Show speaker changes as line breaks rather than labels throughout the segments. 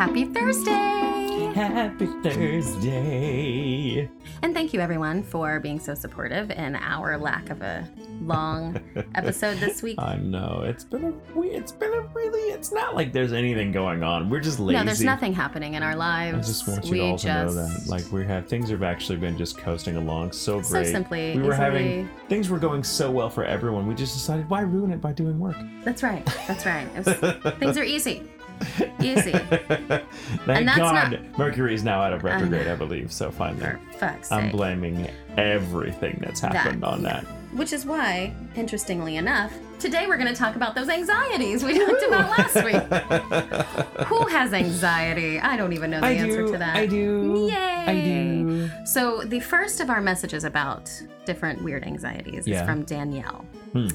Happy Thursday!
Happy Thursday.
And thank you, everyone, for being so supportive in our lack of a long episode this week.
I know it's been a it's been a really it's not like there's anything going on. We're just lazy.
No, there's nothing happening in our lives.
I just want you
we
all to know that like we have things have actually been just coasting along so great.
so simply,
we were
easily-
having things were going so well for everyone. We just decided why ruin it by doing work.
That's right. That's right. Was- things are easy. Easy.
Thank
And that's
God
not-
Mercury is now out of retrograde,
know.
I believe. So finally, I'm
sake.
blaming everything that's happened
That,
on
yeah.
that.
Which is why, interestingly enough, today we're going to talk about those anxieties we talked about last week. Who has anxiety? I don't even know the
I
answer
do.
to that.
I do.
Yay!
I do.
So, the first of our messages about different weird anxieties
Yeah.
is from Danielle.
Hmm.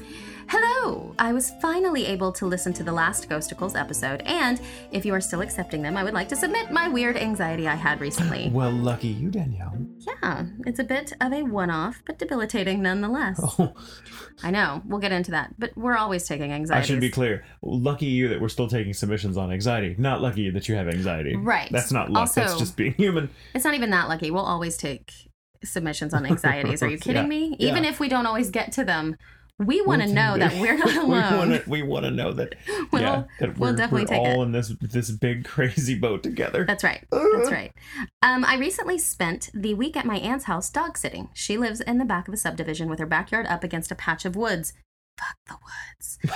Hello! I was finally able to listen to the last Ghostacles episode, and if you are still accepting them, I would like to submit my weird anxiety I had recently.
Well, lucky you, Danielle.
yeah, it's a bit of a one off, but debilitating nonetheless.
Oh,
I know, we'll get into that, but we're always taking anxiety.
I should be clear. Lucky you that we're still taking submissions on anxiety. Not lucky that you have anxiety.
Right.
That's not luck. that's just being human.
It's not even that lucky. We'll always take submissions on anxieties. Are you kidding
Yeah.
me?
Yeah.
Even if we don't always get to them, we want to know that we're not alone.
We want to know that.
We'll-
yeah, that
we'll
we're,
definitely
we're
take
all
it.
in this this big crazy boat together.
That's right. That's right. Um, I recently spent the week at my aunt's house dog sitting. She lives in the back of a subdivision with her backyard up against a patch of woods. Fuck the woods.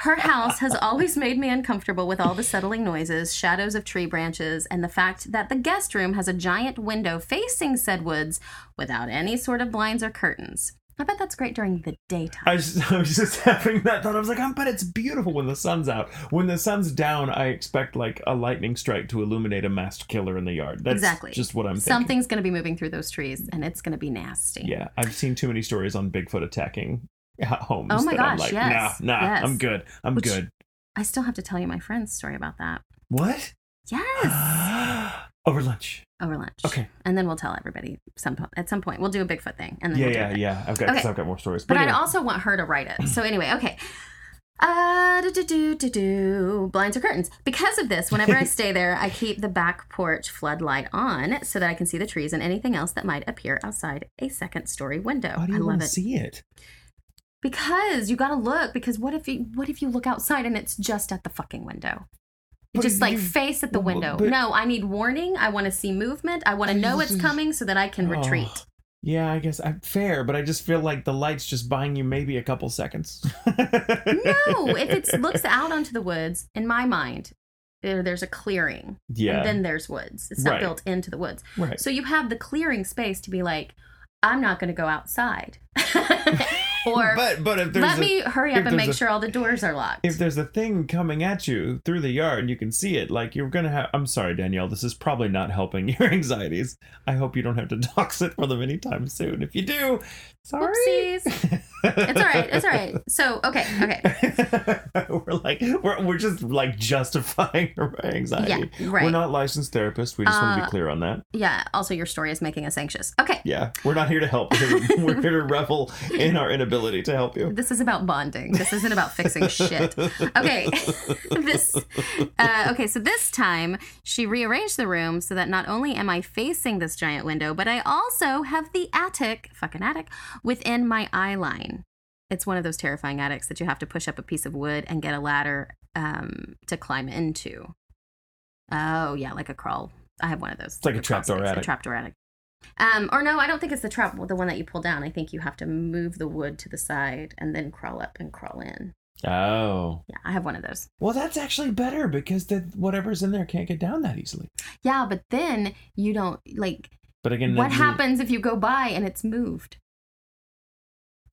Her house has always made me uncomfortable with all the settling noises, shadows of tree branches, and the fact that the guest room has a giant window facing said woods without any sort of blinds or curtains. I bet that's great during the daytime.
I, just, I was just having that thought. I was like, I bet it's beautiful when the sun's out. When the sun's down, I expect like a lightning strike to illuminate a masked killer in the yard. That's
Exactly.
just what I'm thinking.
Something's going to be moving through those trees, and it's going to be nasty.
Yeah, I've seen too many stories on Bigfoot attacking homes.
Oh my
that I'm
gosh,
like,
yes,
Nah, nah,
yes.
I'm good. I'm
Which-
good.
I still have to tell you my friend's story about that.
What?
Yes.
Over lunch.
over lunch.
Okay.
And then we'll tell everybody some po- at some point. We'll do a Bigfoot thing, and then
Yeah,
we'll
yeah, yeah. I've got,
Okay.
I've got more stories.
But I'd also want her to write it. So anyway, okay. Uh, do, do, do, do, do. Blinds or curtains. Because of this, whenever I stay there, I keep the back porch floodlight on so that I can see the trees and anything else that might appear outside a second story window.
How do
I love it
see it?
because you gotta look. Because what if you what if you look outside and it's just at the fucking window? Just like face at the window.
but-
no, I need warning. I want to see movement. I want to know it's coming so that I can retreat.
Oh, yeah, I guess I'm fair, but I just feel like the light's just buying you maybe a couple seconds.
no, if it looks out onto the woods, in my mind, there, there's a clearing.
Yeah.
And then there's woods. It's not
Right.
built into the woods.
right.
So you have the clearing space to be like, I'm not going to go outside. or
but but if there's
let
a,
me hurry up and make
a-
sure all the doors are locked.
if there's a thing coming at you through the yard and you can see it, like you're gonna have. I'm sorry, Danielle. This is probably not helping your anxieties. I hope you don't have to dox it for them anytime soon. If you do, sorry.
It's all right. It's all right. So, okay. Okay.
we're like we're, we're just like justifying our anxiety.
Yeah, right.
We're not licensed therapists. We just want to
Uh,
be clear on that.
Yeah. Also, your story is making us anxious. Okay.
Yeah, we're not here to help. We're here, we're here to revel in our inability to help you.
This is about bonding. This isn't about fixing shit. Okay. this uh, okay, so this time she rearranged the room so that not only am I facing this giant window, but I also have the attic, fucking attic, within my eye line. It's one of those terrifying attics that you have to push up a piece of wood and get a ladder um, to climb into. Oh yeah, like a crawl. I have one of those.
It's like a trapdoor attic.
A trapdoor attic. Um, or no, I don't think it's the trap, the one that you pull down. I think you have to move the wood to the side and then crawl up and crawl in.
Oh,
Yeah, I have one of those.
well, that's actually better because the whatever's in there can't get down that easily.
Yeah, but then you don't like.
But again,
what
you-
happens if you go by and it's moved?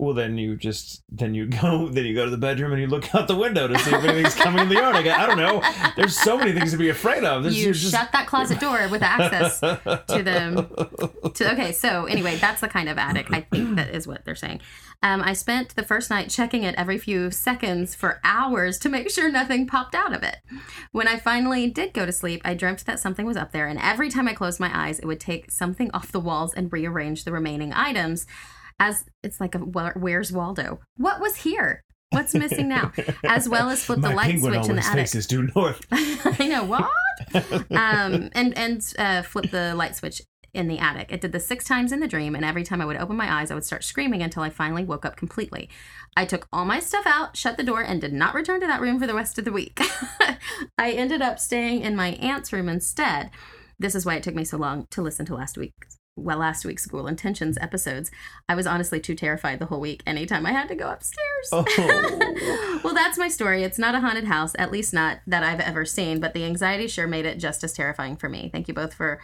Well, then you just then you go then you go to the bedroom and you look out the window to see if anything's coming in the yard. I, got- I don't know. There's so many things to be afraid of. This,
you
just-
shut that closet door with access to the to okay so anyway that's the kind of attic i think that is what they're saying um, i spent the first night checking it every few seconds for hours to make sure nothing popped out of it when i finally did go to sleep i dreamt that something was up there and every time i closed my eyes it would take something off the walls and rearrange the remaining items as it's like a where's waldo what was here what's missing now as well as flip the light switch in the attic
faces due north.
I know what? um, and and uh, flip the light switch in the attic. It did this six times in the dream, and every time I would open my eyes, I would start screaming until I finally woke up completely. I took all my stuff out, shut the door, and did not return to that room for the rest of the week. I ended up staying in my aunt's room instead. This is why it took me so long to listen to last week's well last week's school intentions episodes i was honestly too terrified the whole week anytime i had to go upstairs.
Oh.
well that's my story. It's not a haunted house at least not that i've ever seen but the anxiety sure made it just as terrifying for me. Thank you both for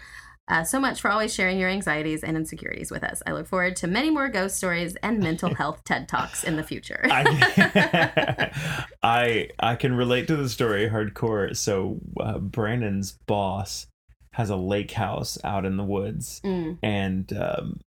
uh, so much for always sharing your anxieties and insecurities with us. I look forward to many more ghost stories and mental health ted talks in the future.
I, I I can relate to the story hardcore. So uh, Brandon's boss has a lake house out in the woods,
Mm.
and um,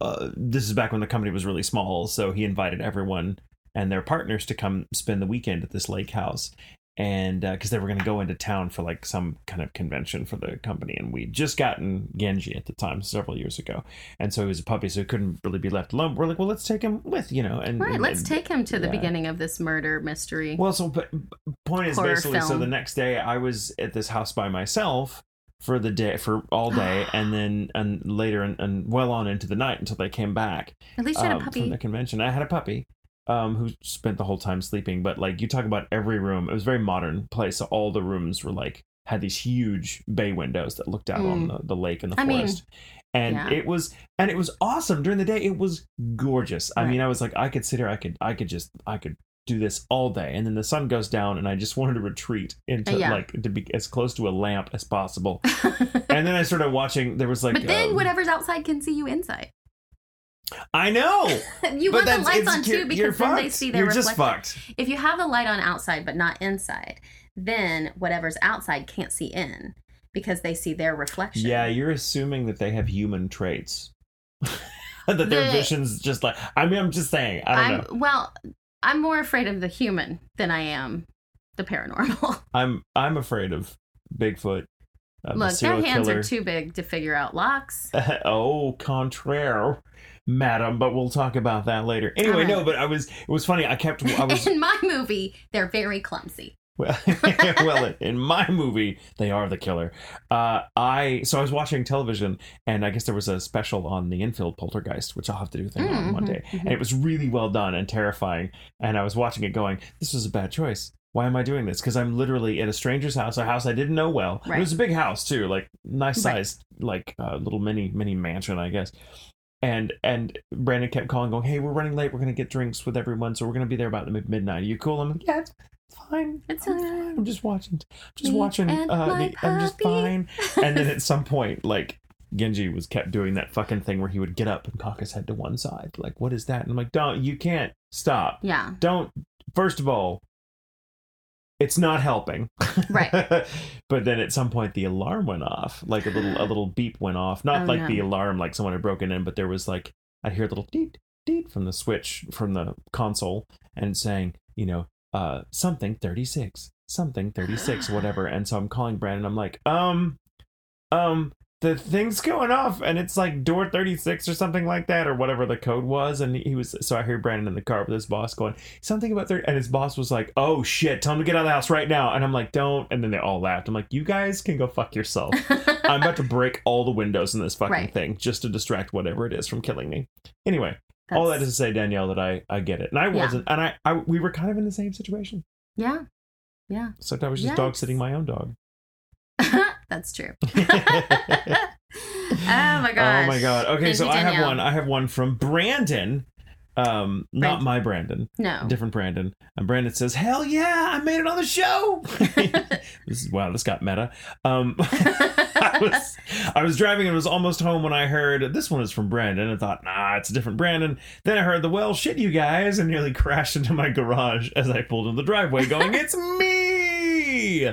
uh, this is back when the company was really small. So he invited everyone and their partners to come spend the weekend at this lake house. And because they were going to go into town for like some kind of convention for the company, and we'd just gotten Genji at the time several years ago, and so he was a puppy, so he couldn't really be left alone. We're like, well, let's take him with, you know, and
right
and-
let's
and-
take him to the beginning of this murder mystery.
Well, so but point is
Horror
basically so the next day I was at this house by myself for the day for all day and then and later and, and well on into the night until they came back
at least you had
um,
a
from
puppy.
the convention. I had a puppy um who spent the whole time sleeping, but like you talk about every room, it was a very modern place. So all the rooms were like had these huge bay windows that looked out on the, the lake and the
Mm. I mean,
forest. and
yeah.
it was and it was awesome during the day. It was gorgeous. I mean, I was like I could sit here, I could I could just I could do this all day and then the sun goes down and I just wanted to retreat into
yeah.
like to be as close to a lamp as possible. and then I started watching there was like
but then
um,
whatever's outside can see you inside.
I know.
you
but
want the lights on too because then they see their
You're just
reflection.
fucked.
If you have the light on outside but not inside, then whatever's outside can't see in because they see their reflection.
Yeah, you're assuming that they have human traits. that their vision's just like I mean I'm just saying. I don't
I'm
know.
well, I'm more afraid of the human than I am the paranormal.
I'm I'm afraid of Bigfoot. Uh, the
Look, their hands
killer.
are too big to figure out locks.
oh, contraire, madam. But we'll talk about that later. Anyway, no, but I was. It was funny. I kept. I was.
In my movie, they're very clumsy.
well, well, in my movie, they are the killer. Uh, I so I was watching television, and I guess there was a special on the Enfield Poltergeist, which I'll have to do a thing on one day,
mhm.
and it was really well done and terrifying. And I was watching it, going, "This was a bad choice." Why am I doing this? Because I'm literally in a stranger's house, a house I didn't know well.
Right.
It was a big house too, like nice
Right.
sized, like uh, little mini mini mansion, I guess. And and Brandon kept calling, going, "Hey, we're running late. We're gonna get drinks with everyone, so we're gonna be there about midnight. Are you cool?" I'm like, "Yeah, it's fine.
It's
I'm
fine.
I'm just watching. Just
Me
watching. Uh, the- I'm just fine." And then at some point, like Genji was kept doing that fucking thing where he would get up and cock his head to one side. Like, what is that? And I'm like, "Don't. You can't stop.
Yeah.
Don't. First of all." It's not helping.
Right.
but then at some point the alarm went off. Like a little a little beep went off. Not
Oh,
like
no.
the alarm like someone had broken in, but there was like I'd hear a little deet deet from the switch from the console and saying, you know, uh something 36, something 36, whatever. And so I'm calling Brandon. I'm like, um, um, the thing's going off and it's like door 36 or something like that or whatever the code was and he was so i hear brandon in the car with his boss going something about 30 and his boss was like oh shit tell him to get out of the house right now and i'm like don't and then they all laughed i'm like you guys can go fuck yourself i'm about to break all the windows in this fucking
Right.
thing just to distract whatever it is from killing me anyway all that is to say danielle that i i get it and i
Yeah.
wasn't and I, I we were kind of in the same situation
Yeah. Yeah.
except i was just dog sitting my own dog
That's true. oh my god!
Oh my god. Okay,
Thank
so
you,
I have one. I have one from Brandon. Um, not
Brandon.
my Brandon,
No.
different Brandon. And Brandon says, "Hell yeah, I made it on the show." this is wow. This got meta. Um, I was I was driving and was almost home when I heard this one is from Brandon and thought, nah, it's a different Brandon. Then I heard the well, shit, you guys, and nearly crashed into my garage as I pulled in the driveway, going, "It's me."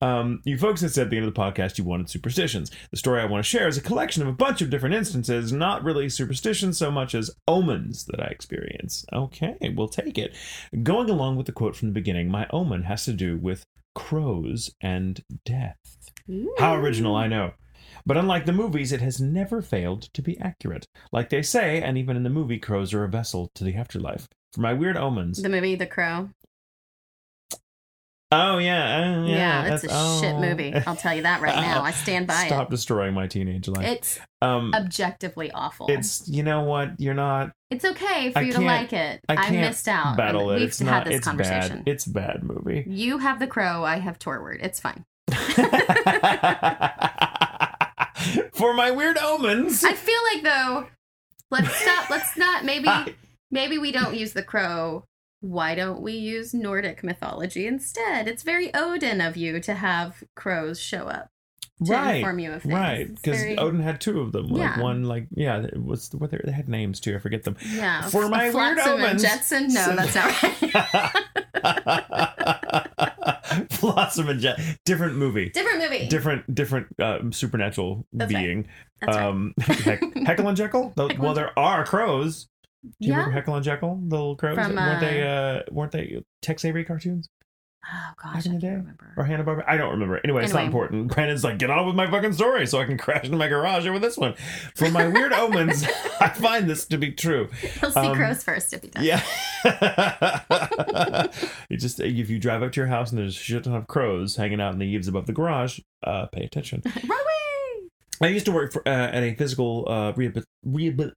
Um, you folks had said at the end of the podcast you wanted superstitions. The story I want to share is a collection of a bunch of different instances, not really superstitions so much as omens that I experience. Okay, we'll take it. Going along with the quote from the beginning, my omen has to do with crows and death. How original, I know. But unlike the movies, it has never failed to be accurate. Like they say, and even in the movie, crows are a vessel to the afterlife. For my weird omens,
The movie The Crow.
Oh yeah, uh, yeah.
Yeah, it's a
that's-
shit
oh.
movie. I'll tell you that right now. I stand by
Stop
it.
Stop destroying my teenage life.
It's
um,
objectively awful.
it's you know what? You're not
It's okay for
I
you to like it.
I
I, missed out.
battle it.
We've
It's
had
not.
this
It's
conversation.
bad. It's a bad movie.
You have the crow. I have Torward. It's fine.
For my weird omens.
I feel like though, let's stop. Let's not. Maybe
I-
maybe we don't use the crow. Why don't we use Nordic mythology instead? It's very Odin of you to have crows show up to
right.
inform you of things.
Right, because
very-
Odin had two of them. Like
Yeah.
one, like yeah, was what they, they had names too. I forget them.
yeah.
For my weird omens.
Jetson. No,
So-
that's not right.
Blossom and Jet, different movie,
Different movie.
different different uh, supernatural
That's right.
being.
That's right.
um, Heck, Heckle and Jeckle.
Heckle
well,
and
there are crows. Do you
Yeah.
remember Heckle and Jeckle, the little crows?
From,
weren't they?
uh,
Uh, weren't they Tex Avery cartoons
Oh gosh,
back in
I
the day?
remember.
or Hanna Barbera? I don't remember. Anyway, it's not important. Brandon's like, get on with my fucking story, so I can crash into my garage over this one. For my weird omens, I find this to be true.
He'll see
um,
crows first if he does.
Yeah. you just if you drive up to your house and there's a shit ton of crows hanging out in the eaves above the garage, uh, pay attention.
Run away!
I used to work for uh, at a physical uh, rehab. rehab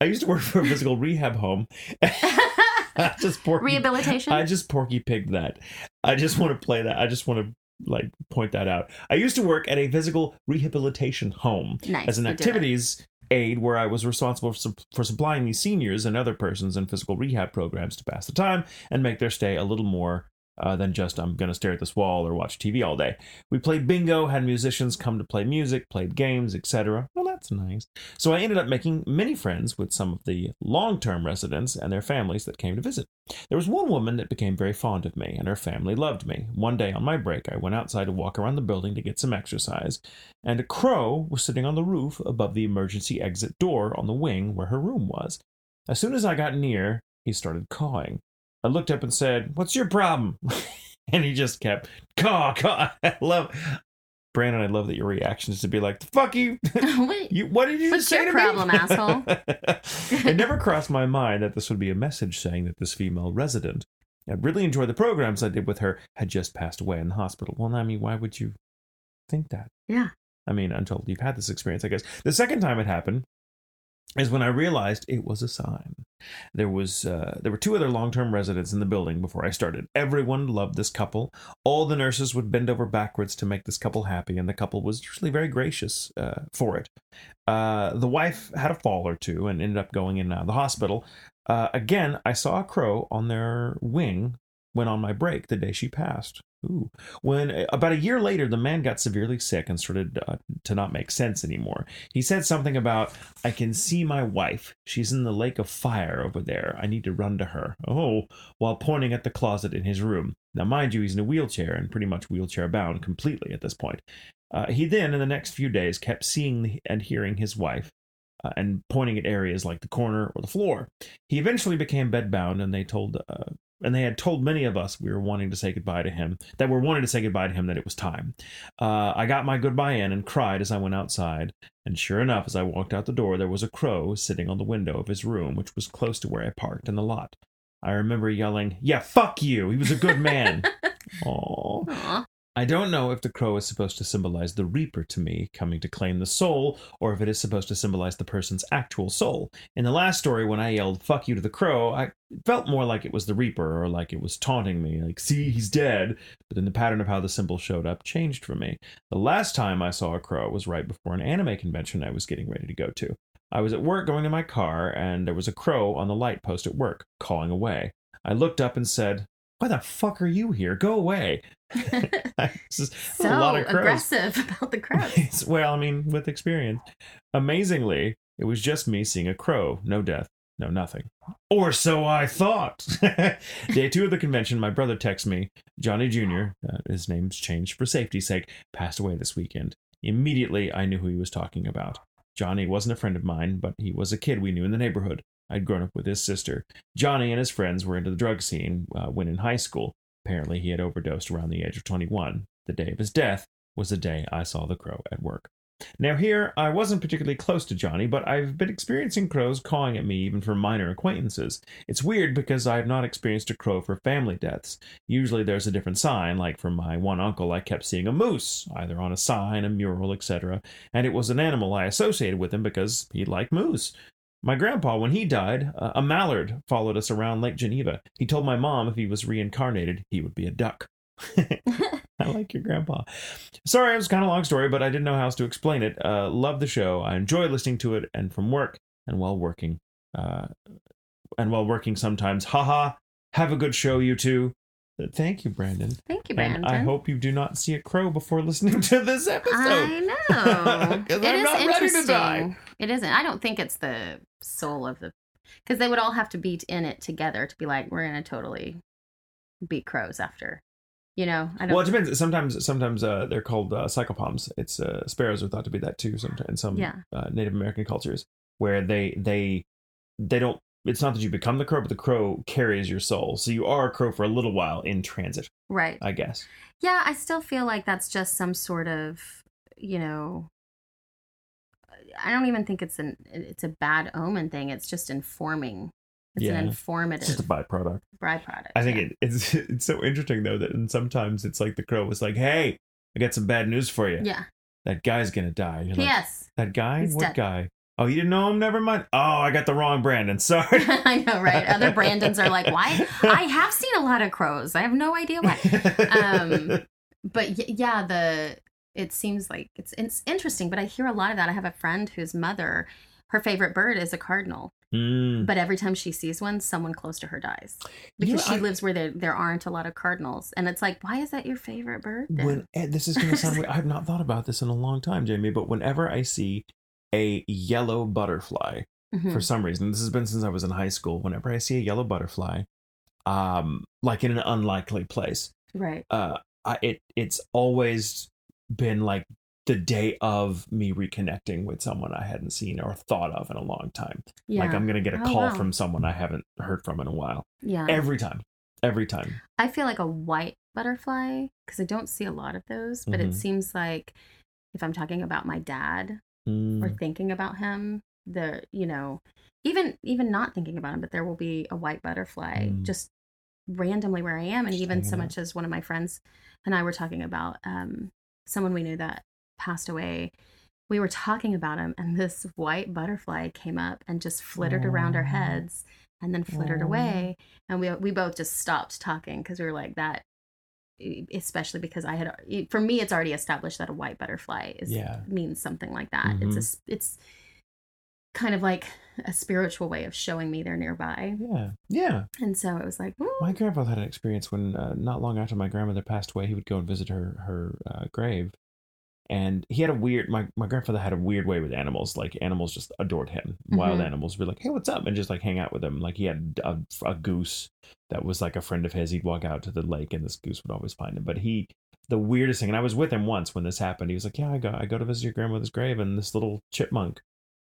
I used to work for a physical rehab home. I just porky,
Rehabilitation.
I just porky pigged that. I just want to play that. I just want to like point that out. I used to work at a physical rehabilitation home
nice.
as an
you did it.
activities aid where I was responsible for, for supplying these seniors and other persons in physical rehab programs to pass the time and make their stay a little more uh, than just I'm going to stare at this wall or watch TV all day. We played bingo, had musicians come to play music, played games, etc. Well, that's nice. So I ended up making many friends with some of the long term residents and their families that came to visit. There was one woman that became very fond of me, and her family loved me. One day on my break, I went outside to walk around the building to get some exercise, and a crow was sitting on the roof above the emergency exit door on the wing where her room was. As soon as I got near, he started cawing. I looked up and said, What's your problem? and he just kept caw, caw. I love Brandon, I love that your reaction is to be like, the fuck you
Wait.
you what did you
What's
say
your
to me?
problem, asshole?
it never crossed my mind that this would be a message saying that this female resident I really enjoyed the programs I did with her had just passed away in the hospital. Well, I mean, why would you think that?
Yeah.
I mean, until you've had this experience, I guess. The second time it happened is when I realized it was a sign. There was uh, there were two other long-term residents in the building before I started. Everyone loved this couple. All the nurses would bend over backwards to make this couple happy, and the couple was usually very gracious uh, for it. Uh, the wife had a fall or two and ended up going in uh, the hospital. Uh, again, I saw a crow on their wing when on my break the day she passed. Ooh. When uh, about a year later, the man got severely sick and started uh, to not make sense anymore. He said something about, I can see my wife. She's in the lake of fire over there. I need to run to her. Oh, while pointing at the closet in his room. Now, mind you, he's in a wheelchair and pretty much wheelchair bound completely at this point. Uh, he then, in the next few days, kept seeing and hearing his wife. Uh, and pointing at areas like the corner or the floor. He eventually became bedbound, and they told uh, and they had told many of us we were wanting to say goodbye to him, that we were wanting to say goodbye to him, that it was time. Uh, I got my goodbye in and cried as I went outside. And sure enough, as I walked out the door, there was a crow sitting on the window of his room, which was close to where I parked in the lot. I remember yelling, Yeah, fuck you. He was a good man. Aww.
Aw.
I don't know if the crow is supposed to symbolize the reaper to me coming to claim the soul, or if it is supposed to symbolize the person's actual soul. In the last story, when I yelled "fuck you" to the crow, I felt more like it was the reaper, or like it was taunting me, like "see, he's dead." But then the pattern of how the symbol showed up changed for me. The last time I saw a crow was right before an anime convention I was getting ready to go to. I was at work going to my car, and there was a crow on the light post at work, calling away. I looked up and said, "Why the fuck are you here? Go away!"
So
a lot of crows.
aggressive about the crows.
well, I mean, with experience. Amazingly, it was just me seeing a crow. No death, no nothing. Or so I thought. Day two of the convention, my brother texts me, Johnny Jr., uh, his name's changed for safety's sake, passed away this weekend. Immediately, I knew who he was talking about. Johnny wasn't a friend of mine, but he was a kid we knew in the neighborhood. I'd grown up with his sister. Johnny and his friends were into the drug scene uh, when in high school. Apparently, he had overdosed around the age of 21. The day of his death was the day I saw the crow at work. Now, here, I wasn't particularly close to Johnny, but I've been experiencing crows cawing at me even for minor acquaintances. It's weird because I have not experienced a crow for family deaths. Usually there's a different sign, like from my one uncle, I kept seeing a moose, either on a sign, a mural, etc., and it was an animal I associated with him because he liked moose. My grandpa, when he died, uh, a mallard followed us around Lake Geneva. He told my mom if he was reincarnated, he would be a duck. I like your grandpa. Sorry, it was kind of a long story, but I didn't know how else to explain it. Uh, love the show. I enjoy listening to it, and from work and while working, uh, and while working sometimes. Haha. Have a good show, you two. Thank you, Brandon.
Thank you, Brandon.
And I hope you do not see a crow before listening to this episode.
I know.
'Cause
It
I'm
is
not ready to die.
It isn't. I don't think it's the soul of the because they would all have to be in it together to be like we're gonna totally beat crows after. You know, I don't.
Well, it depends. Sometimes, sometimes uh, they're called uh, psychopomps. It's uh, sparrows are thought to be that too. Sometimes in some
Yeah.
uh, Native American cultures, where they they they don't. It's not that you become the crow, but the crow carries your soul. So you are a crow for a little while in transit,
right.
I guess.
Yeah, I still feel like that's just some sort of, you know, I don't even think it's an it's a bad omen thing. It's just informing. It's
Yeah.
an
It's
informative
just a byproduct.
byproduct.
I think
yeah.
it, it's it's so interesting though that and sometimes it's like the crow was like, "Hey, I got some bad news for you.
Yeah.
That guy's gonna die." You're like,
Yes.
that guy?
He's
what
dead.
guy? Oh, you didn't know him? Never mind. Oh, I got the wrong Brandon. Sorry.
I know, right? Other Brandons are like, why? I have seen a lot of crows. I have no idea why. Um, but y- yeah, the it seems like it's it's interesting. But I hear a lot of that. I have a friend whose mother, her favorite bird is a cardinal.
Mm.
But every time she sees one, someone close to her dies because
know,
she
I-
lives where there there aren't a lot of cardinals. And it's like, why is that your favorite bird? Then?
when eh, this is going to sound weird. I've not thought about this in a long time, Jamie, but whenever I see a yellow butterfly,
Mhm.
for some reason, this has been since I was in high school, whenever I see a yellow butterfly, um, like in an unlikely place,
right.
uh, I, it it's always been like the day of me reconnecting with someone I hadn't seen or thought of in a long time.
Yeah.
Like I'm gonna get a
Oh,
call
wow.
from someone I haven't heard from in a while.
yeah.
Every time, every time.
I feel like a white butterfly because I don't see a lot of those, but
Mhm.
it seems like if I'm talking about my dad
Mm.
or thinking about him, the you know, even even not thinking about him, but there will be a white butterfly
Mm.
just randomly where I am, and
Just
even so much as one of my friends and I were talking about um, someone we knew that passed away. We were talking about him, and this white butterfly came up and just flittered around our heads, and then flittered
Aw.
away, and we we both just stopped talking because we were like that. E, Especially because I had, for me, it's already established that a white butterfly is
Yeah.
means something like that. It's a, it's kind of like a spiritual way of showing me they're nearby,
Yeah, yeah.
and so it was like, ooh,
My grandfather had an experience when, uh, not long after my grandmother passed away, he would go and visit her her uh, grave, and he had a weird. My my grandfather had a weird way with animals. Like animals just adored him. Wild
Mhm.
animals were like, "Hey, what's up?" and just like hang out with him. Like he had a, a goose that was like a friend of his. He'd walk out to the lake, and this goose would always find him. But he, the weirdest thing, and I was with him once when this happened. He was like, "Yeah, I go I go to visit your grandmother's grave, and this little chipmunk."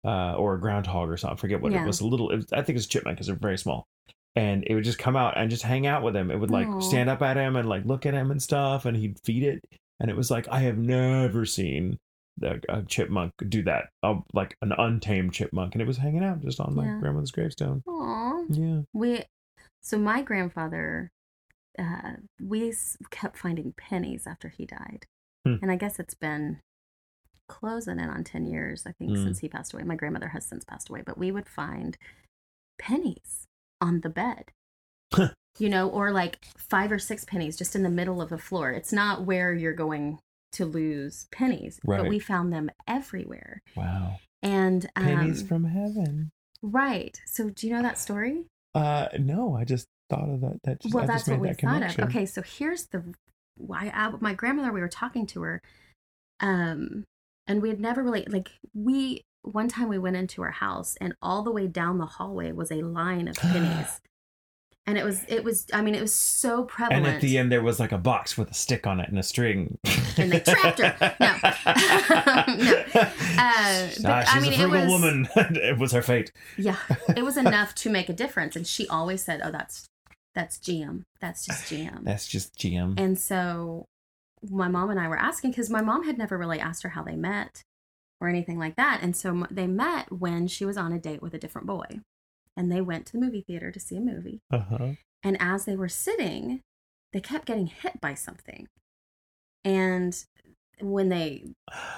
Uh, or a groundhog or something. I forget what
Yeah.
it was. A little. It was, I think it's a chipmunk because they're very small and it would just come out and just hang out with him. It would like
Aw.
stand up at him and like look at him and stuff, and he'd feed it. And it was like I have never seen the a chipmunk do that, uh, like an untamed chipmunk, and it was hanging out just on my
Yeah.
grandmother's gravestone.
Aw.
Yeah,
We, so my grandfather, uh, we kept finding pennies after he died,
Hmm.
and I guess it's been closing in on ten years. I think
Mm.
since he passed away. My grandmother has since passed away, but we would find pennies on the bed. You know, or like five or six pennies just in the middle of the floor. It's not where you're going to lose pennies, but we found them everywhere.
wow,
And um,
pennies from heaven.
right. So do you know that story?
Uh, no, I just thought of that. That just,
well,
I
that's what we
that
thought of. Okay, so here's the why I, my grandmother. We were talking to her, um, and we had never really like we. One time we went into her house, and all the way down the hallway was a line of pennies, and it was it was. I mean, it was so prevalent.
And at the end, there was like a box with a stick on it and a string.
And they trapped her. No. No. Uh,
Ah,
but,
she's
I mean,
a
it was-
woman. it was her fate.
Yeah, it was enough to make a difference, and she always said, "Oh, that's that's GM. That's just GM."
That's just GM.
And so my mom and I were asking because my mom had never really asked her how they met. or anything like that. And so they met when she was on a date with a different boy. And they went to the movie theater to see a movie.
Uh-huh.
And as they were sitting, they kept getting hit by something. And when they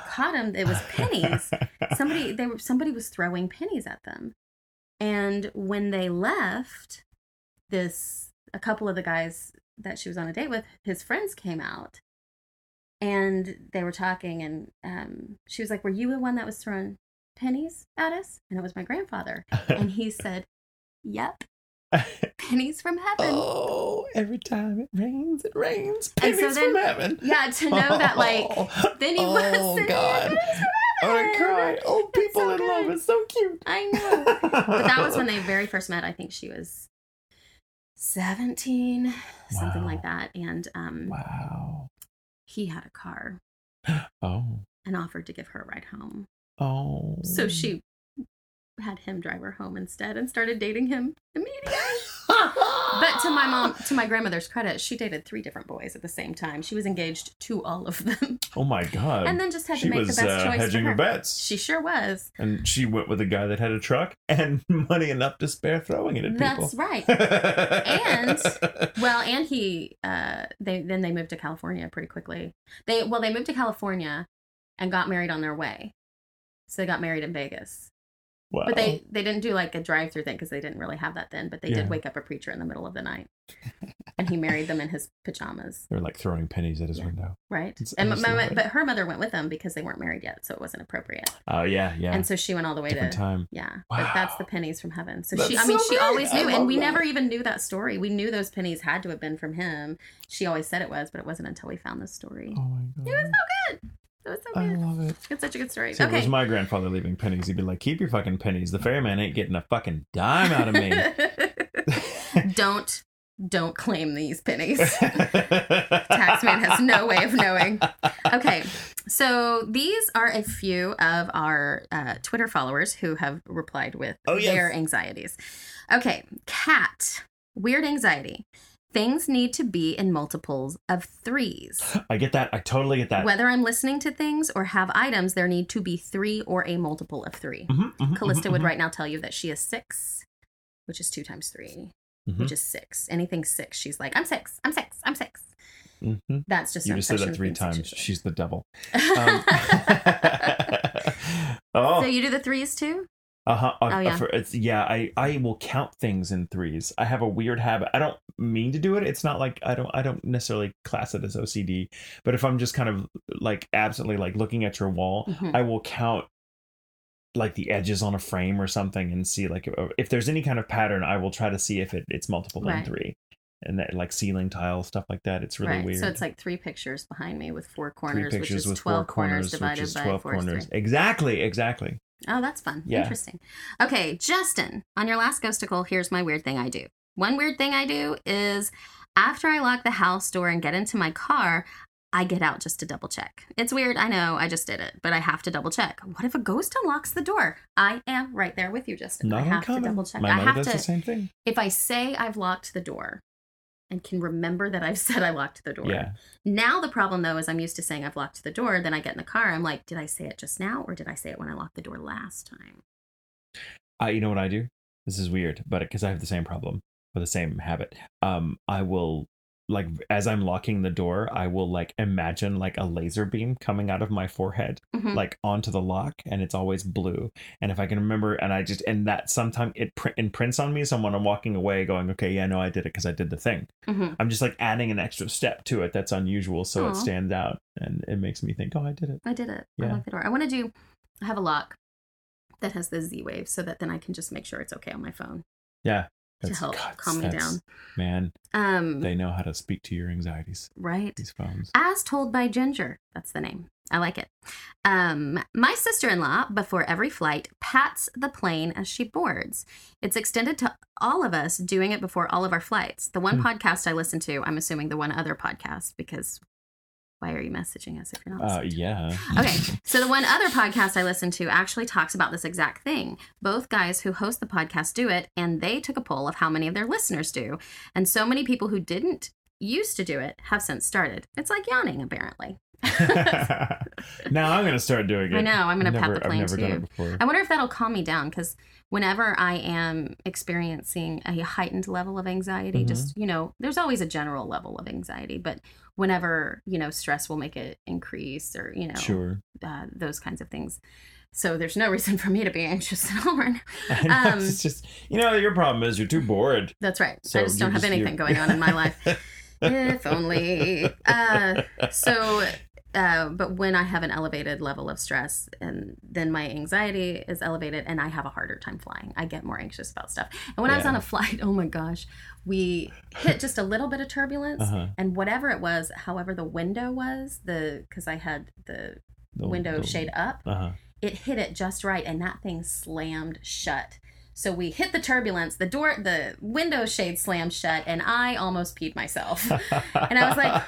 caught him, it was pennies. somebody they were somebody was throwing pennies at them. And when they left, this a couple of the guys that she was on a date with, his friends came out. And they were talking and um, she was like, Were you the one that was throwing pennies at us? And it was my grandfather. And he said, Yep, pennies from heaven.
oh, every time it rains, it rains.
And so
Pennies
then-
from heaven.
Yeah, to know that like then he was
Oh,
singing
God.
pennies from
gonna cry. Old
It's
people
so
in love.
good.
It's so cute.
I know. But that was when they very first met. I think she was 17, something like that. And um,
Wow.
he had a car
Oh.
and offered to give her a ride home.
Oh.
So she had him drive her home instead and started dating him immediately. But to my mom, to my grandmother's credit, she dated three different boys at the same time. She was engaged to all of them,
Oh my God.
and then just had
she
to make
was
the best
uh,
choice
hedging her
her.
bets.
She sure was.
and she went with a guy that had a truck and money enough to spare throwing it at people.
That's
people.
right. And- Well, and he, uh, they then they moved to California pretty quickly. They well, they moved to California and got married on their way. So they got married in Vegas,
wow.
but they they didn't do like a drive through thing because they didn't really have that then. But they
Yeah.
did wake up a preacher in the middle of the night, and he married them in his pajamas,
They're like throwing pennies at his
Yeah.
window.
right?
It's
And my, but her mother went with them because they weren't married yet, so it wasn't appropriate.
Oh yeah, yeah.
And so she went all the way
Different
to
time.
Yeah, but that's the pennies from heaven. So
That's
she, I mean,
so
she
great.
always knew, and we
that.
never even knew that story. We knew those pennies had to have been from him. She always said it was, but it wasn't until we found this story.
Oh my god.
It was so good. It was so
I love it.
It's such a good story.
See, if it was my grandfather leaving pennies, he'd be like, "Keep your fucking pennies. The ferryman ain't getting a fucking dime out of me."
don't don't claim these pennies. Taxman has no way of knowing. Okay, so these are a few of our uh, Twitter followers who have replied with
Oh, yes.
their anxieties. Okay, cat, weird anxiety. Things need to be in multiples of threes.
I get that. I totally get that.
Whether I'm listening to things or have items, there need to be three or a multiple of 3
Mhm, mhm,
Callista
mhm,
would right now tell you that she is six, which is two times 3
Mhm.
which is six. Anything six, she's like, I'm six, I'm six, I'm six.
Mhm.
That's just
You just said that three times. She's the devil. Um, oh,
So you do the threes too?
Uh-huh. Uh,
Oh, yeah.
for- it's, yeah, I, I will count things in threes. I have a weird habit. I don't mean to do it. It's not like I don't I don't necessarily class it as OCD. But if I'm just kind of like absently like looking at your wall,
Mhm.
I will count like the edges on a frame or something and see like if, if there's any kind of pattern. I will try to see if it, it's multiple than
Right.
three. And that like ceiling tile stuff like that. It's really
right.
weird.
So it's like three pictures behind me with four
three
corners, which
pictures
is
with
12 corners
corners,
divided by
12
four
corners.
three.
Exactly, exactly.
Oh, that's fun.
Yeah.
Interesting. Okay, Justin, on your last ghostacle, here's my weird thing I do. One weird thing I do is after I lock the house door and get into my car, I get out just to double check. It's weird, I know, I just did it, but I have to double check. What if a ghost unlocks the door? I am right there with you, Justin.
Not
I have
uncommon.
to double check.
My
I
mother
have
does
to
the same thing.
if I say I've locked the door and can remember that I've said I locked the door.
Yeah.
Now the problem though is I'm used to saying I've locked the door, then I get in the car, I'm like, did I say it just now or did I say it when I locked the door last time?
I, you know what I do? This is weird, but because I have the same problem or the same habit, um, I will like as I'm locking the door, I will like imagine like a laser beam coming out of my forehead,
Mhm.
like onto the lock, and it's always blue. And if I can remember, and I just and that sometimes it pr- imprints on me. So when I'm walking away, going, okay, yeah, no, I did it because I did the thing.
Mhm.
I'm just like adding an extra step to it that's unusual, so
Aw.
it stands out, and it makes me think, oh, I did it.
I did it. I
Yeah.
locked the door. I want to do I have a lock that has the Z wave so that then I can just make sure it's okay on my phone
Yeah.
To help
God,
calm me down.
Man,
Um
they know how to speak to your anxieties.
right.
These phones.
As told by Ginger. That's the name. I like it. Um, my sister in law, before every flight, pats the plane as she boards. It's extended to all of us doing it before all of our flights. The one
Hmm.
podcast I listen to, I'm assuming the one other podcast, because why are you messaging us if you're not
Uh,
listening? to
yeah.
Okay, so the one other podcast I listen to actually talks about this exact thing. Both guys who host the podcast do it, and they took a poll of how many of their listeners do. And so many people who didn't used to do it have since started. It's like yawning, apparently.
now I'm gonna start doing it.
I know, I'm gonna
I've
pat
never,
the plane
I've never done
too.
it before.
I wonder if that'll calm me down because whenever I am experiencing a heightened level of anxiety,
Mhm.
just, you know, there's always a general level of anxiety, but whenever, you know, stress will make it increase or, you know,
Sure.
uh, those kinds of things. So there's no reason for me to be anxious at all right now. Um,
it's just you know your problem is you're too bored.
That's right.
So
I just don't have
just-
anything
you're-
going on in my life. if only. Uh, so, uh, but when I have an elevated level of stress, and then my anxiety is elevated, and I have a harder time flying. I get more anxious about stuff. And when I was on a flight, oh my gosh, we hit just a little bit of turbulence,
Uh-huh.
and whatever it was, however the window was, the because I had the
The-
window
the-
shade up,
Uh-huh.
it hit it just right and that thing slammed shut so we hit the turbulence the door the window shade slammed shut and i almost peed myself and i was like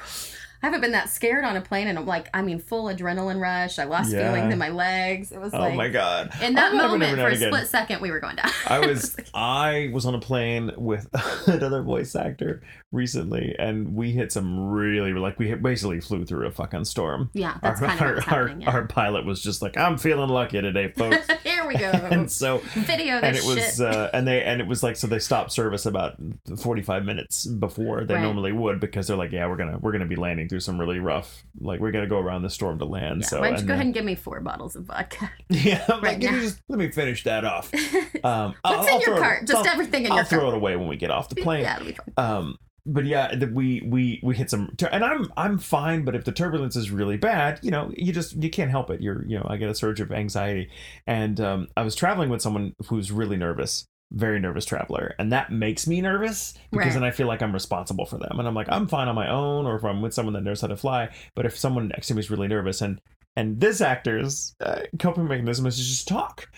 i haven't been that scared on a plane and i'm like i mean full adrenaline rush i lost
Yeah.
feelings in my legs it was like,
oh
like
my god.
in that
I love it
moment for a
again.
split second we were going down
I was I was on a plane with another voice actor recently, and we hit some really like we basically flew through a fucking storm.
yeah that's
our,
kind of
our,
what's
our,
happening yeah.
our pilot was just like, "I'm feeling lucky today, folks,"
here we go
and so
video
and it was uh, and they and it was like so they stopped service about 45 minutes before they
Right.
normally would because they're like, "Yeah, we're gonna we're gonna be landing through some really rough like we're gonna go around the storm to land."
yeah.
so
why don't you go
then-
ahead and give me four bottles of vodka
yeah,
right
like,
now."
just let me finish that off. Um,
what's in your
throw,
cart just
I'll,
everything in
I'll
your cart.
I'll throw it away when we get off the plane.
yeah it'll be fine
Um, but yeah, the, we we we hit some, tur- and I'm I'm fine. But if the turbulence is really bad, you know, you just you can't help it. You're you know, I get a surge of anxiety, and um, I was traveling with someone who's really nervous, very nervous traveler, and that makes me nervous because
Right.
then I feel like I'm responsible for them, and I'm like I'm fine on my own, or if I'm with someone that knows how to fly. But if someone next to me is really nervous, and and this actor's uh, coping mechanism is just talk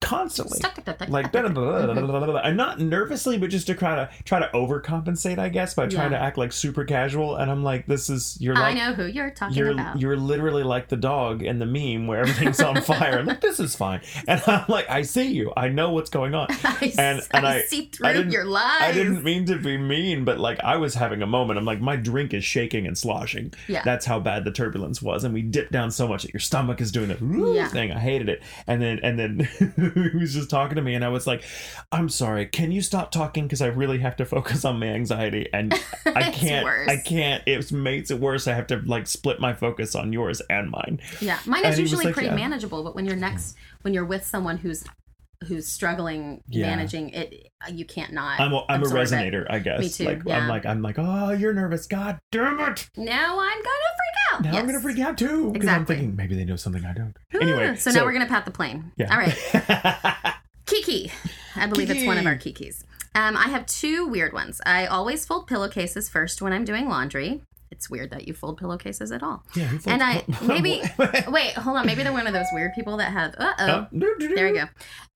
constantly like da, da, da, and not nervously but just to try to try to overcompensate i guess by trying
Yeah.
to act like super casual and i'm like this is you're
i know who you're talking
you're
about
you're literally like the dog in the meme where everything's on fire like this is fine and i'm like i see you i know what's going on
I,
And-
s-
and
I
I-
see through
didn't-
your lies.
I didn't mean to be mean, but like I was having a moment. I'm like, my drink is shaking and sloshing.
Yeah.
That's how bad the turbulence was. And we dipped down so much that your stomach is doing that
Yeah.
thing. I hated it. And then and then he was just talking to me and I was like, I'm sorry, can you stop talking? Because I really have to focus on my anxiety and I can't
worse.
I can't it makes it worse. I have to like split my focus on yours and mine.
Yeah, mine is
was
usually
like,
pretty
yeah.
manageable, but when you're next, when you're with someone who's who's struggling
Yeah.
managing it, you can't not.
I'm a, I'm a
absorb it.
resonator, I guess.
Me too,
Like
yeah.
I'm like I'm like, oh, you're nervous. God damn it.
Now I'm gonna out.
Now I'm gonna freak out too because I'm
Exactly.
thinking maybe they know something I don't.
Ah,
Anyway,
so, now we're gonna pat the plane.
yeah.
All right, Kiki. I believe it's one of our Kikis. Um, I have two weird ones. I always fold pillowcases first when I'm doing laundry. It's weird that you fold pillowcases at all.
yeah,
And I maybe wait, hold on. Maybe they're one of those weird people that have. Uh. Oh, There we go.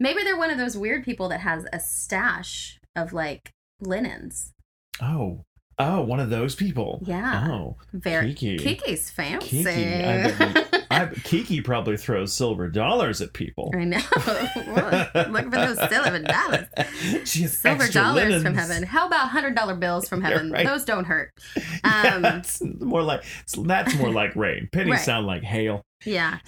Maybe they're one of those weird people that has a stash of like linens.
Oh, oh, one of those people.
Yeah.
Oh,
Very
Kiki.
Kiki's fancy.
Kiki. I, I, Kiki probably throws silver dollars at people.
I know. Look for those silver dollars.
She has
Silver dollars from heaven. How about hundred dollar bills from heaven?
right.
Those don't hurt.
Yeah,
Um,
that's more like that's more like rain. Pennies
Right.
sound like hail.
Yeah.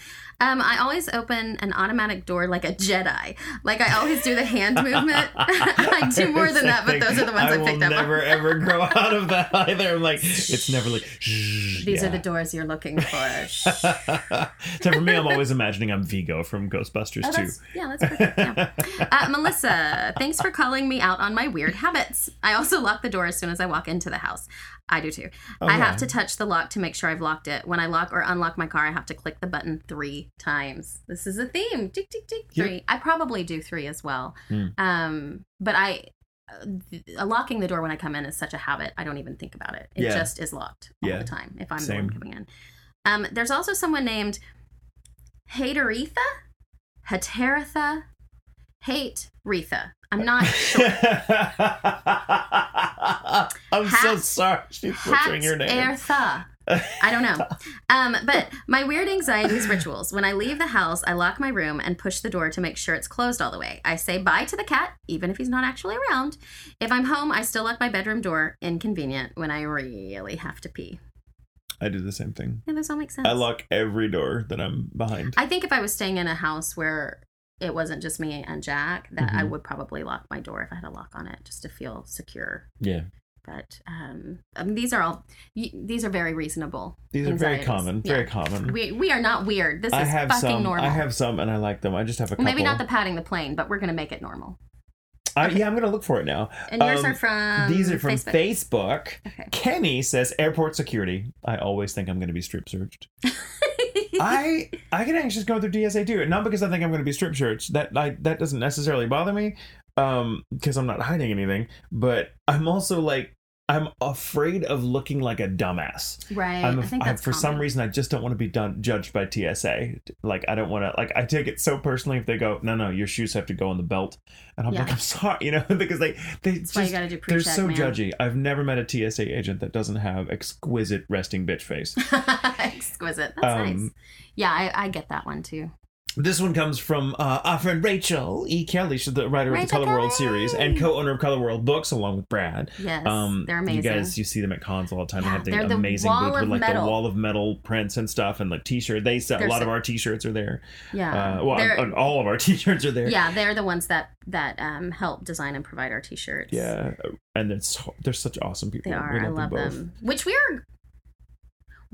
Um, I always open an automatic door like a Jedi. Like I always do the hand movement. I do more than that, but those are the ones I,
I will
picked up. on.
never ever grow out of that either. I'm like, it's never like.
These are the doors you're looking for.
So for me, I'm always imagining I'm Vigo from Ghostbusters
Oh,
too.
yeah, that's perfect. Yeah. Uh, Melissa, thanks for calling me out on my weird habits. I also lock the door as soon as I walk into the house. I do too. I have to touch the lock to make sure I've locked it. When I lock or unlock my car, I have to click the button three times. This is a theme. Tick, tick, tick.
Yep.
Three. I probably do three as well.
Hmm.
Um, but I. Uh, locking the door when I come in is such a habit. I don't even think about it. It
Yeah.
just is locked all
Yeah.
the time if I'm the one coming in. Um, there's also someone named Hateretha, Hateretha, Hate Retha. I'm not sure.
I'm so sorry. She's butchering your name.
Hateretha. I don't know. Um, but my weird anxieties rituals. When I leave the house, I lock my room and push the door to make sure it's closed all the way. I say bye to the cat, even if he's not actually around. If I'm home, I still lock my bedroom door. Inconvenient when I really have to pee.
I do the same thing.
Yeah, this all makes sense.
I lock every door that I'm behind.
I think if I was staying in a house where it wasn't just me and Jack, that I
Mhm.
would probably lock my door if I had a lock on it, just to feel secure.
yeah.
But um, I mean, these are all these are very reasonable.
These are very common.
Yeah.
Very common.
We we are not weird. This is
I have
fucking
some.
normal.
I have some, and I like them. I just have a couple.
maybe not the patting the plane, but we're gonna make it normal.
I, yeah, I'm gonna look for it now.
And yours
Um,
are from
These are from
Facebook.
Facebook.
Okay.
Kenny says airport security. I always think I'm going to be strip searched. I I get anxious going through TSA too, not because I think I'm going to be strip searched. That I, that doesn't necessarily bother me, um, because I'm not hiding anything. But I'm also like I'm afraid of looking like a dumbass.
right.
I'm
I
a,
think
I-
that's
for some reason I just don't want to be done judged by TSA. Like I don't want to like I take it so personally if they go no no your shoes have to go on the belt and I'm
Yeah.
like I'm sorry you know because they they
That's
just
gotta do
they're so
man.
judgy. I've never met a TSA agent that doesn't have exquisite resting bitch face.
Exquisite. That's
Um,
nice. Yeah, I, I get that one too.
This one comes from uh, our friend Rachel E. Kelly. She's the writer of the
Rachel
Color World series and co-owner of Color World Books, along with Brad.
Yes,
Um,
they're amazing.
You guys, you see them at cons all the time.
Yeah,
they have the amazing booth with like
metal.
the wall of metal prints and stuff, and like t-shirt. They sell a lot
so-
of our t-shirts are there.
yeah,
Uh, well, all of our t-shirts are there.
yeah, they're the ones that that um, help design and provide our t-shirts.
Yeah, and it's they're such awesome people.
they are.
We
I love
both.
them. Which we are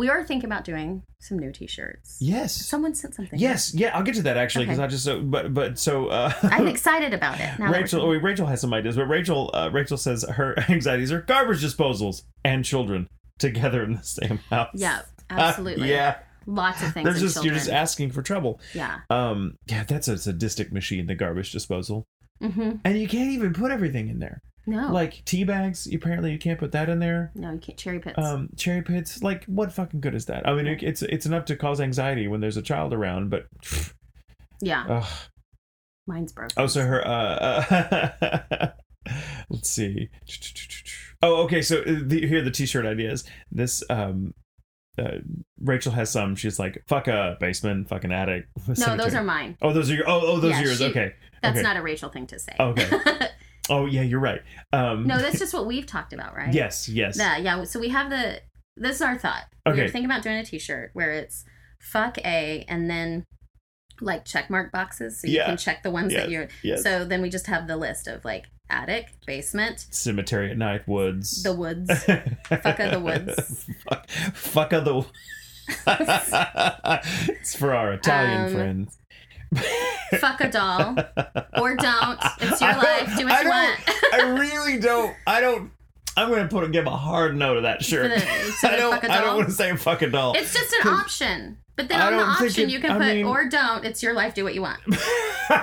we are thinking about doing some new t-shirts.
Yes.
Someone sent something.
Yes. Yeah, I'll get to that actually because
Okay.
I just so but but so uh,
I'm excited about it. Now that we're
Rachel, oh, Rachel has some ideas, but Rachel, uh, Rachel says her anxieties are garbage disposals and children together in the same house.
Yeah,
Uh,
absolutely.
yeah,
Lots of things.
they're just
children.
you're just asking for trouble.
yeah.
Um, yeah, that's a sadistic machine, the garbage disposal,
Mm-hmm.
and you can't even put everything in there.
No.
Like tea bags, apparently you can't put that in there.
no, you can't cherry pits.
Um, cherry pits, like what fucking good is that? I mean, it, it's it's enough to cause anxiety when there's a child around, but
yeah.
ugh.
Mine's broken.
Oh, so her. Uh, uh, let's see. Oh, okay. So uh, the, here are the t-shirt ideas. This um, uh, Rachel has some. She's like, "Fuck a basement, fuck an attic."
no, those are mine.
Oh, those are your. Oh, oh, those
Yeah,
are yours.
she-
okay.
That's
okay.
not a Rachel thing to say.
Okay. Oh, yeah, you're right. Um,
no, that's just what we've talked about, right?
Yes. Yes.
Yeah, yeah. So we have the. This is our thought.
Okay.
We were thinking about doing a T-shirt where it's "fuck a" and then like check mark boxes, so you
Yeah.
can check the ones
Yes,
that you're.
yes.
So then we just have the list of like attic, basement,
Cemetery at night, woods.
the woods. Fucka the woods.
Fuck, fucka the. it's for our Italian
Um,
friends.
Fuck a doll or don't. It's your life. Do what
I
you want.
I really don't. I don't. I'm gonna put a, give a hard no to that shirt.
The-
I don't. I don't want to say fuck a doll.
It's just an option. But then on the option,
it-
you can
I
put
mean-
or don't. It's your life. Do what you want.
and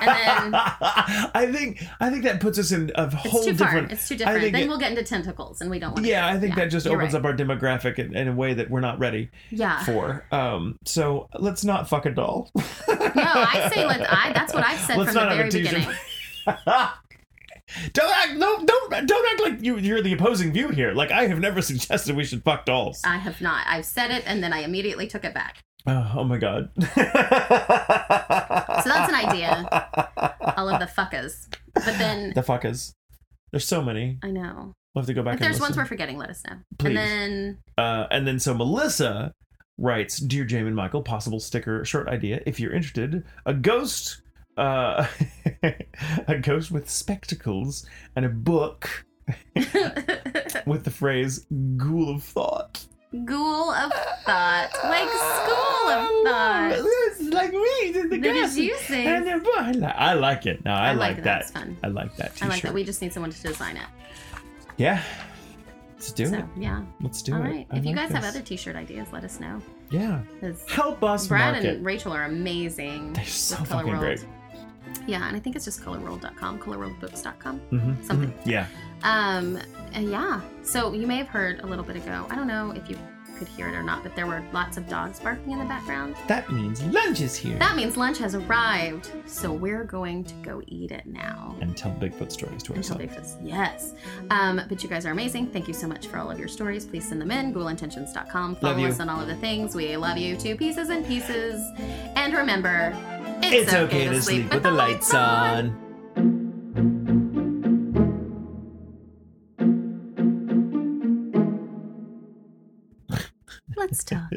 then-
I think I think that puts us in a
It's
whole
too far.
different.
It's too different. Then
it-
we'll get into tentacles, and we don't want.
yeah, I think that just opens
right.
up our demographic in, in a way that we're not ready
Yeah.
for. Um, so let's not fuck a doll.
No, I say let. I. That's what I've said
Let's
from the
not have a
very beginning.
don't act no don't don't act like you you're the opposing view here. Like I have never suggested we should fuck dolls.
I have not. I've said it, and then I immediately took it back.
Oh, oh my god. so
that's an idea. All of the fuckers. But then
The fuckers. There's so many.
I know.
We'll have to go back
If
and
there's ones we're forgetting, let us know.
Please.
And then
Uh, and then so Melissa writes, "Dear Jamie and Michael, possible sticker short idea if you're interested. A ghost, uh, a ghost with spectacles and a book with the phrase "Ghoul of Thought."
Ghoul of thought, like school of thought.
It's like me, the,
is
ghost
you
and
thing.
the book. I, li- I like it. No, I,
I
like,
like
that.
That's fun.
I like that.
I like that. We just need someone to design it.
Yeah. Let's do
so
it.
yeah.
Let's do
All
it.
right.
I
If you
like
guys have other T-shirt ideas, let us know.
Yeah. help us
Brad
market.
and Rachel are amazing.
They're so fucking great.
Yeah, and I think it's just colorworld.com, colorworldbooks.com.
Mhm,
Something.
mhm. Yeah.
Um, and yeah. So you may have heard a little bit ago. I don't know if you could hear it or not, but there were lots of dogs barking in the background.
That means lunch is here.
That means lunch has arrived. So we're going to go eat it now.
and tell Bigfoot stories to ourselves.
Bigfoot's yes. Um, but you guys are amazing. Thank you so much for all of your stories. Please send them in. GhoulIntentions.com. Follow us on all of the things. We love you to pieces and pieces. And remember,
It's, okay, to sleep with the lights on.
Let's Let's talk.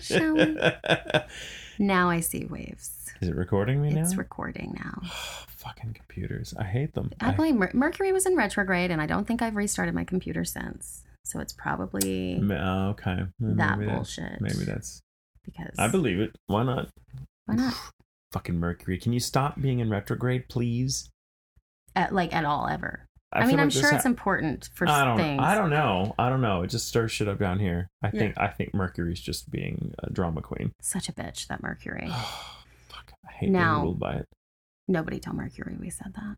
Shall we? Now I see waves.
Is it recording me now?
It's recording now.
Fucking computers. I hate them.
I blame Mer- Mercury was in retrograde, and I don't think I've restarted my computer since. So it's probably
Ma- oh, okay. Maybe
that
that-
bullshit.
Maybe that's.
because
I believe it. Why not?
why not
Fucking Mercury. Can you stop being in retrograde, please?
at, like at all ever. I,
feel
mean, I'm
like
sure
ha-
it's important for
I don't.
things.
I don't know. I don't know. It just stirs shit up down here. I
Yeah.
think. I think Mercury's just being a drama queen.
Such a bitch that Mercury.
Fuck. I hate
Now-
being ruled by it.
Nobody tell Mercury we said that.